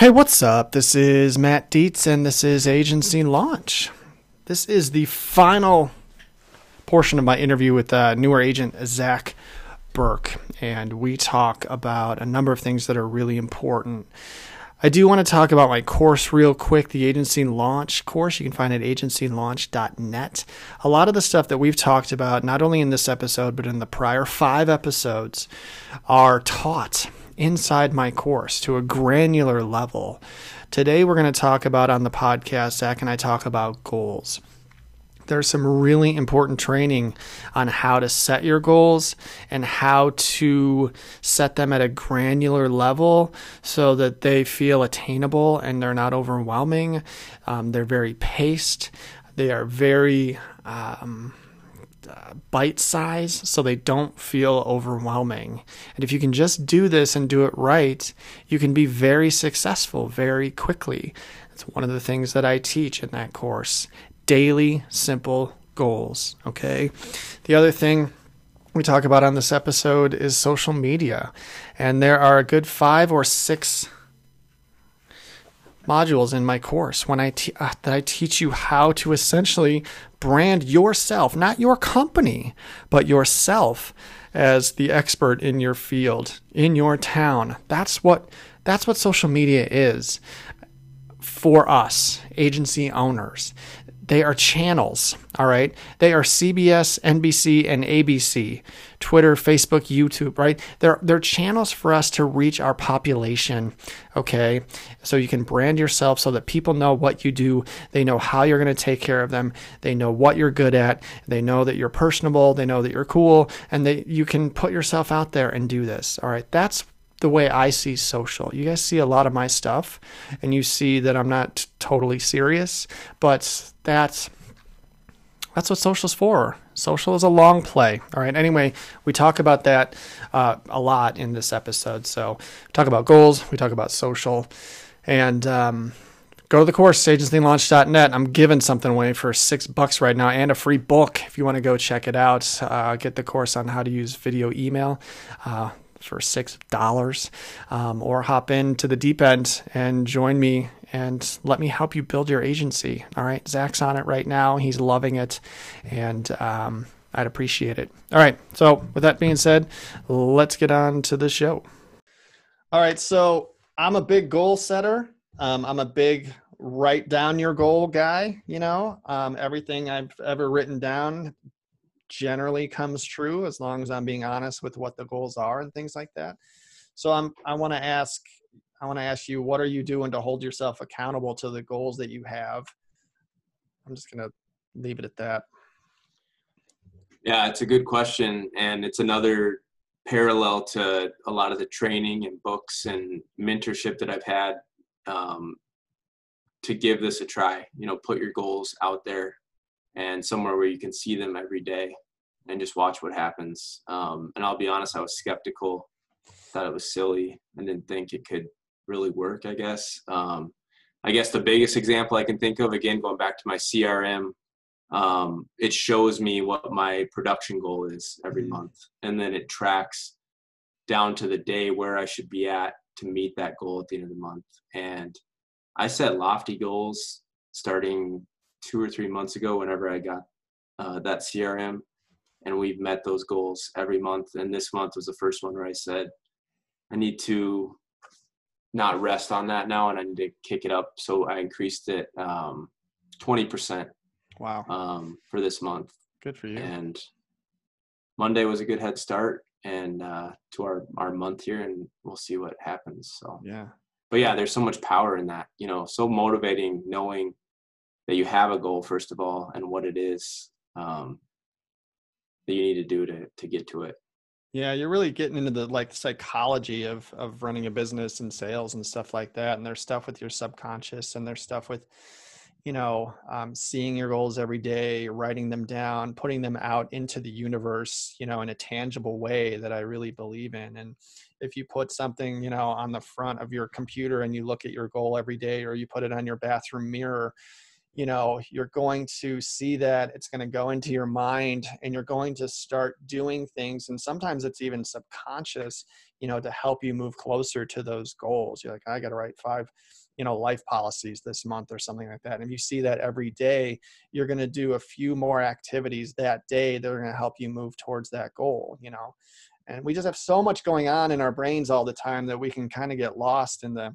Hey, what's up? This is Matt Dietz, and this is Agency Launch. This is the final portion of my interview with uh, newer agent Zach Burke, and we talk about a number of things that are really important. I do want to talk about my course real quick, the Agency Launch course. You can find it at agencylaunch.net. A lot of the stuff that we've talked about, not only in this episode, but in the prior five episodes, are taught inside my course to a granular level. Today, we're going to talk about on the podcast, Zach and I talk about goals. There's some really important training on how to set your goals and how to set them at a granular level so that they feel attainable and they're not overwhelming. Um, they're very paced. They are very um, bite size so they don't feel overwhelming. And if you can just do this and do it right, you can be very successful very quickly. It's one of the things that I teach in that course daily, simple goals. Okay. The other thing we talk about on this episode is social media. And there are a good five or six modules in my course when I te- uh, that I teach you how to essentially brand yourself, not your company, but yourself as the expert in your field, in your town. That's what that's what social media is for us, agency owners. They are channels, all right? They are CBS, NBC, and ABC, Twitter, Facebook, YouTube, right? They're, they're channels for us to reach our population, okay? So you can brand yourself so that people know what you do. They know how you're going to take care of them. They know what you're good at. They know that you're personable. They know that you're cool. And they, you can put yourself out there and do this, all right? That's the way I see social. You guys see a lot of my stuff and you see that I'm not totally serious, but that's that's what social's for. Social is a long play. All right. Anyway, we talk about that uh, a lot in this episode. So, talk about goals. We talk about social, and um, go to the course agencylaunch.net. I'm giving something away for six bucks right now and a free book if you want to go check it out. Uh, get the course on how to use video email. Uh, for six dollars, um, or hop into the deep end and join me and let me help you build your agency. All right, Zach's on it right now; he's loving it, and um, I'd appreciate it. All right, so with that being said, let's get on to the show. All right, so I'm a big goal setter. Um, I'm a big write down your goal guy. You know, um, everything I've ever written down generally comes true as long as I'm being honest with what the goals are and things like that. So I'm I want to ask I want to ask you what are you doing to hold yourself accountable to the goals that you have? I'm just going to leave it at that. Yeah, it's a good question and it's another parallel to a lot of the training and books and mentorship that I've had um, to give this a try. You know, put your goals out there and somewhere where you can see them every day and just watch what happens. Um, and I'll be honest, I was skeptical, thought it was silly, and didn't think it could really work. I guess. Um, I guess the biggest example I can think of, again, going back to my CRM, um, it shows me what my production goal is every mm-hmm. month, and then it tracks down to the day where I should be at to meet that goal at the end of the month. And I set lofty goals starting two or three months ago whenever I got uh, that CRM. And we've met those goals every month. And this month was the first one where I said, I need to not rest on that now and I need to kick it up. So I increased it um, 20%. Wow. Um, for this month. Good for you. And Monday was a good head start and uh, to our, our month here and we'll see what happens. So, yeah. But yeah, there's so much power in that, you know, so motivating knowing that you have a goal first of all and what it is um, that you need to do to to get to it. Yeah you're really getting into the like psychology of of running a business and sales and stuff like that and there's stuff with your subconscious and there's stuff with you know um, seeing your goals every day writing them down putting them out into the universe you know in a tangible way that i really believe in. And if you put something you know on the front of your computer and you look at your goal every day or you put it on your bathroom mirror you know you're going to see that it's going to go into your mind and you're going to start doing things and sometimes it's even subconscious you know to help you move closer to those goals. You're like i got to write five you know life policies this month or something like that. And if you see that every day you're going to do a few more activities that day that are going to help you move towards that goal you know? And we just have so much going on in our brains all the time that we can kind of get lost in the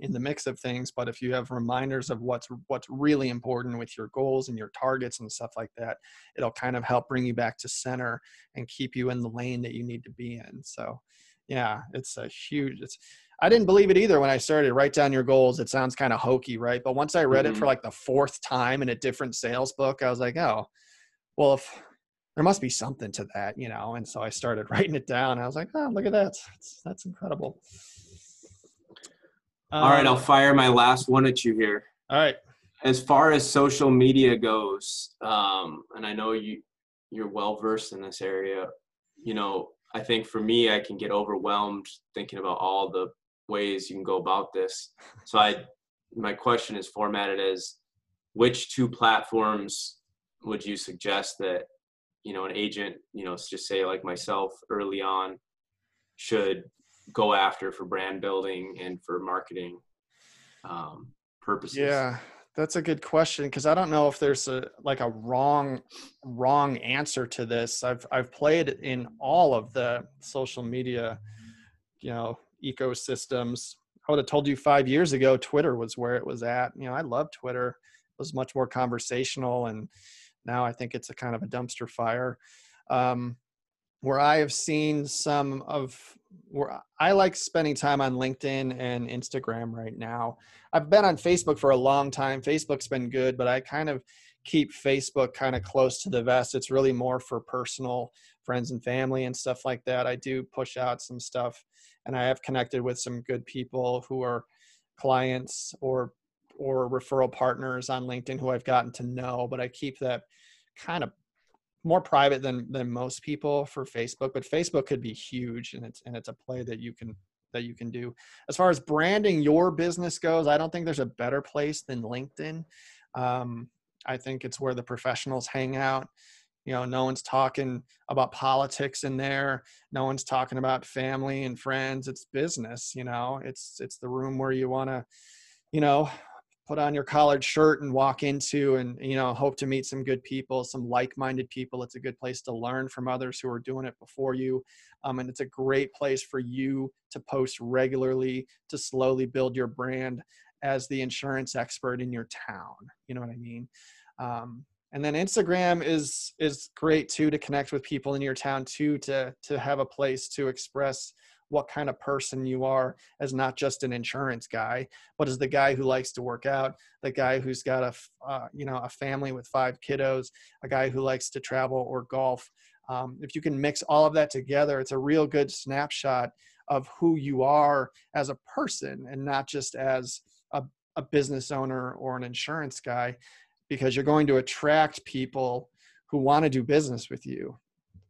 in the mix of things but if you have reminders of what's what's really important with your goals and your targets and stuff like that it'll kind of help bring you back to center and keep you in the lane that you need to be in. So yeah it's a huge it's i didn't believe it either when i started write down your goals it sounds kind of hokey right? But once i read mm-hmm. it for like the fourth time in a different sales book i was like oh well if there must be something to that you know? And so i started writing it down i was like oh look at that that's, that's incredible all right, I'll um, fire my last one at you here. All right. As far as social media goes, um, and I know you you're well versed in this area. You know, I think for me, I can get overwhelmed thinking about all the ways you can go about this. So I, my question is formatted as, which two platforms would you suggest that you know an agent, you know, just say like myself early on, should go after for brand building and for marketing um, purposes? Yeah, that's a good question because I don't know if there's a like a wrong wrong answer to this. I've I've played in all of the social media, you know, ecosystems. I would have told you five years ago Twitter was where it was at. You know, I love Twitter. It was much more conversational, and now I think it's a kind of a dumpster fire. Um, where I have seen some of I like spending time on LinkedIn and Instagram right now. I've been on Facebook for a long time. Facebook's been good, but I kind of keep Facebook kind of close to the vest. It's really more for personal friends and family and stuff like that. I do push out some stuff and I have connected with some good people who are clients or or referral partners on LinkedIn who I've gotten to know, but I keep that kind of more private than than most people for Facebook, but Facebook could be huge and it's and it's a play that you can that you can do. As far as branding your business goes, I don't think there's a better place than LinkedIn. Um, I think it's where the professionals hang out. You know, no one's talking about politics in there. No one's talking about family and friends. It's business. You know, it's it's the room where you want to, you know, put on your collared shirt and walk into and you know hope to meet some good people some like-minded people. It's a good place to learn from others who are doing it before you um, and it's a great place for you to post regularly to slowly build your brand as the insurance expert in your town. You know what i mean? Um, and then instagram is is great too to connect with people in your town too to to have a place to express what kind of person you are as not just an insurance guy, but as the guy who likes to work out, the guy who's got a uh, you know a family with five kiddos, a guy who likes to travel or golf. Um, if you can mix all of that together, it's a real good snapshot of who you are as a person and not just as a, a business owner or an insurance guy, because you're going to attract people who want to do business with you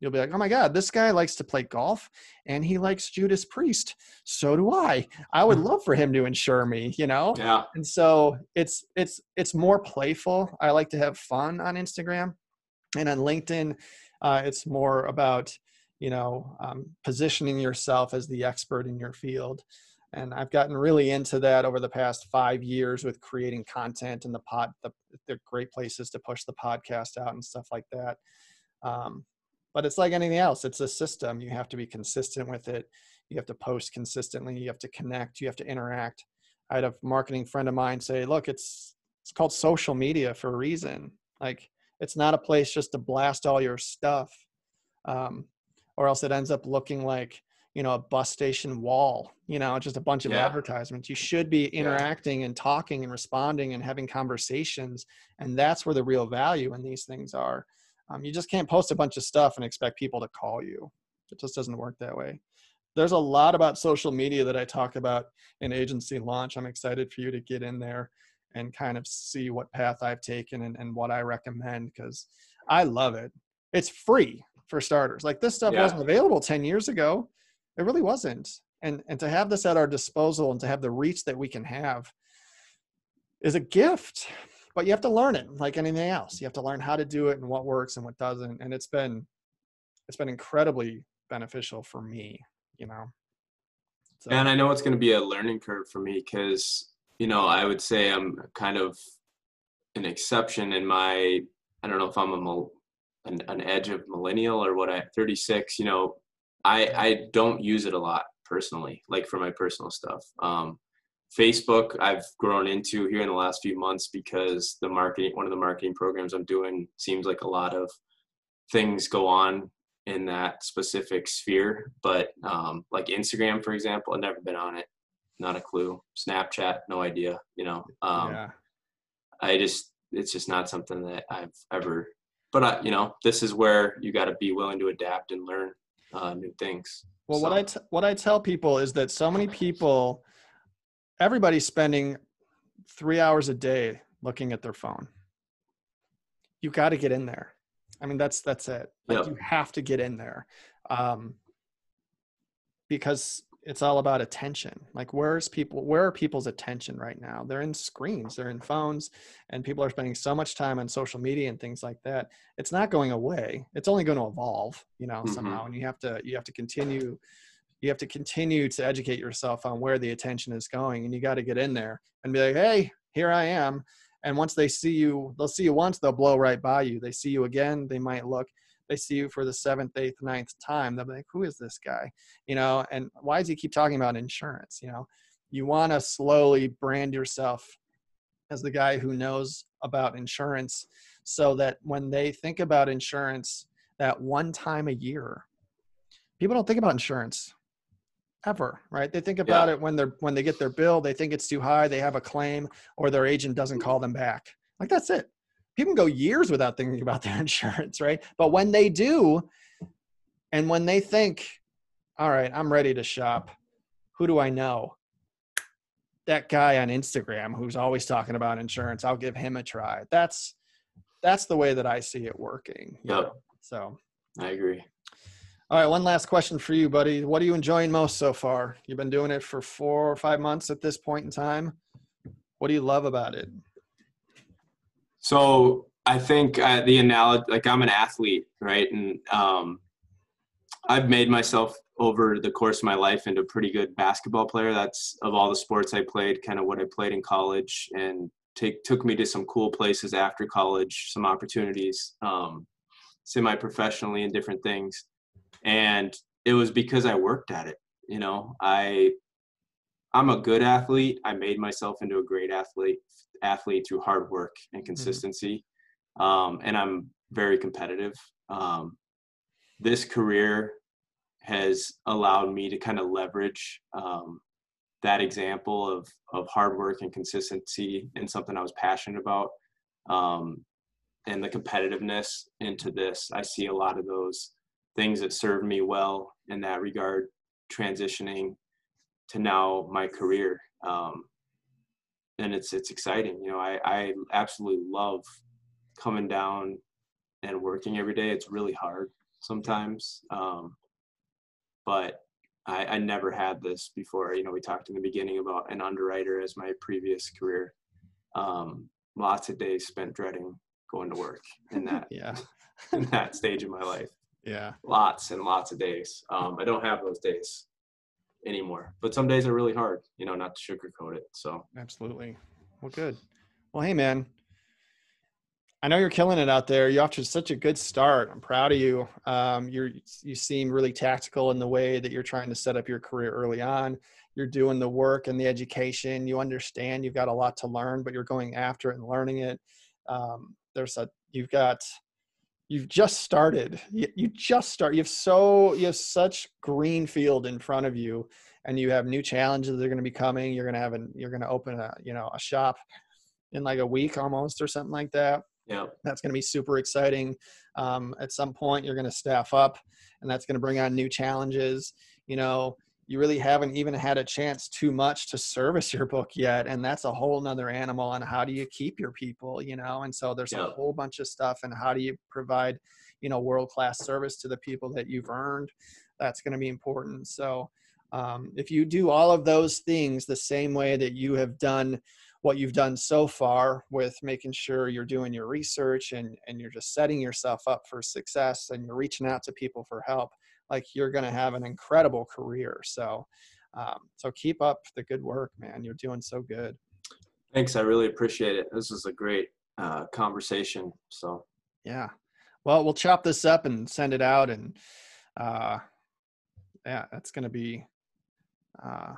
You'll be like, oh my God, this guy likes to play golf and he likes Judas Priest. So do I. I would love for him to insure me, you know? Yeah. And so it's it's it's more playful. I like to have fun on Instagram. And on LinkedIn, uh, it's more about, you know, um, positioning yourself as the expert in your field. And I've gotten really into that over the past five years with creating content and the pod, the, the great places to push the podcast out and stuff like that. Um, but it's like anything else it's a system you have to be consistent with it you have to post consistently you have to connect you have to interact i had a marketing friend of mine say look it's it's called social media for a reason like it's not a place just to blast all your stuff um, or else it ends up looking like you know a bus station wall you know just a bunch of yeah. advertisements you should be interacting yeah. and talking and responding and having conversations and that's where the real value in these things are um, you just can't post a bunch of stuff and expect people to call you. It just doesn't work that way. There's a lot about social media that I talk about in agency launch. I'm excited for you to get in there and kind of see what path I've taken and, and what I recommend because I love it. It's free for starters. Like this stuff yeah. wasn't available 10 years ago. It really wasn't. And and to have this at our disposal and to have the reach that we can have is a gift but you have to learn it like anything else. You have to learn how to do it and what works and what doesn't. And it's been, it's been incredibly beneficial for me, you know? So. And I know it's going to be a learning curve for me because, you know, I would say I'm kind of an exception in my, I don't know if I'm a, an, an edge of millennial or what I, 36, you know, I, I don't use it a lot personally, like for my personal stuff. Um, Facebook, I've grown into here in the last few months because the marketing, one of the marketing programs I'm doing seems like a lot of things go on in that specific sphere. But um, like Instagram, for example, I've never been on it, not a clue. Snapchat, no idea. You know, um, yeah. I just it's just not something that I've ever. But I, you know, this is where you got to be willing to adapt and learn uh, new things. Well, so. what I t- what I tell people is that so many people, everybody's spending three hours a day looking at their phone. You got to get in there. I mean, that's that's it. Like you have to get in there, um, because it's all about attention. Like where's people? Where are people's attention right now? They're in screens, they're in phones, and people are spending so much time on social media and things like that. It's not going away. It's only going to evolve, you know, mm-hmm. somehow. And you have to you have to continue. You have to continue to educate yourself on where the attention is going, and you got to get in there and be like, "Hey, here I am." And once they see you, they'll see you once, they'll blow right by you. They see you again, they might look. They see you for the seventh, eighth, ninth time. They'll be like, "Who is this guy?" You know, and why does he keep talking about insurance? You know, you want to slowly brand yourself as the guy who knows about insurance, so that when they think about insurance, that one time a year, people don't think about insurance ever right? They think about yeah. it when they're when they get their bill they think it's too high they have a claim or their agent doesn't call them back. Like that's it. People can go years without thinking about their insurance right? But when they do and when they think all right i'm ready to shop. Who do i know? That guy on instagram who's always talking about insurance i'll give him a try. That's that's the way that i see it working yep. so. I agree all right, one last question for you, buddy. What are you enjoying most so far? You've been doing it for four or five months at this point in time. What do you love about it? So I think uh, the analogy, like I'm an athlete, right? And um, I've made myself over the course of my life into a pretty good basketball player. That's of all the sports I played, kind of what I played in college, and take took me to some cool places after college, some opportunities, um, semi-professionally and different things and it was because I worked at it. You know, I I'm a good athlete. I made myself into a great athlete athlete through hard work and mm-hmm. consistency, mm-hmm. um, and I'm very competitive. Um, this career has allowed me to kind of leverage um, that example of of hard work and consistency and something I was passionate about, um, and the competitiveness into this. I see a lot of those things that served me well in that regard transitioning to now my career um, and it's it's exciting you know I, I absolutely love coming down and working every day. It's really hard sometimes um, but I, I never had this before. You know we talked in the beginning about an underwriter as my previous career. Um, lots of days spent dreading going to work in that yeah. in that stage of my life yeah. Lots and lots of days. Um, I don't have those days anymore. But some days are really hard, you know, not to sugarcoat it. So absolutely. Well, good. Well, hey, man. I know you're killing it out there. You're off to such a good start. I'm proud of you. Um, you're you seem really tactical in the way that you're trying to set up your career early on. You're doing the work and the education. You understand you've got a lot to learn, but you're going after it and learning it. Um, there's a you've got you've just started. You, you just start you have so you have such green field in front of you and you have new challenges that are going to be coming. You're going to have a you're going to open a you know a shop in like a week almost or something like that. Yeah. That's going to be super exciting. Um, at some point you're going to staff up and that's going to bring on new challenges you know you really haven't even had a chance too much to service your book yet and that's a whole nother animal and how do you keep your people you know? And so there's yeah. a whole bunch of stuff and how do you provide you know world class service to the people that you've earned? That's going to be important. So um, if you do all of those things the same way that you have done what you've done so far with making sure you're doing your research and and you're just setting yourself up for success and you're reaching out to people for help like you're going to have an incredible career so um, so keep up the good work man you're doing so good thanks i really appreciate it this is a great uh, conversation so yeah well we'll chop this up and send it out and uh, yeah that's going to be uh,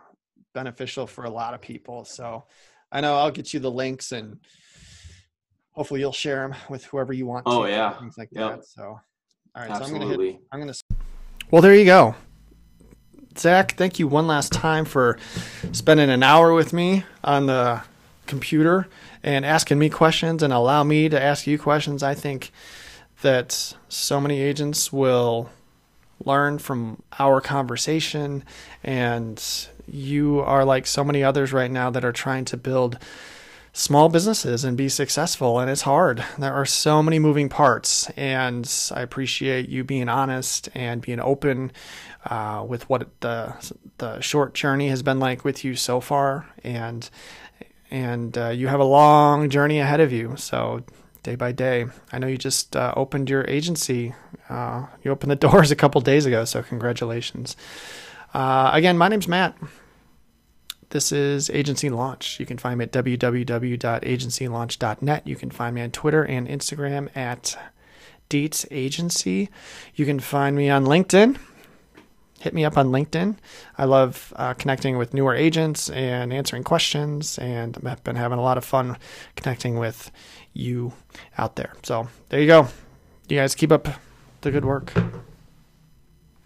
beneficial for a lot of people so I know I'll get you the links and hopefully you'll share them with whoever you want. Oh to, yeah, things like yep. that. So, all right, Absolutely. so I'm gonna hit. Well, there you go, Zach. Thank you one last time for spending an hour with me on the computer and asking me questions and allow me to ask you questions. I think that so many agents will learn from our conversation and you are like so many others right now that are trying to build small businesses and be successful and it's hard. There are so many moving parts and i appreciate you being honest and being open uh, with what the the short journey has been like with you so far and and uh, you have a long journey ahead of you. So day by day i know you just uh, opened your agency uh, you opened the doors a couple days ago so congratulations. Uh, again my name's matt this is Agency Launch. You can find me at www.agencylaunch.net. You can find me on Twitter and Instagram at Deets Agency. You can find me on LinkedIn. Hit me up on LinkedIn. I love uh, connecting with newer agents and answering questions, and I've been having a lot of fun connecting with you out there. So there you go. You guys keep up the good work.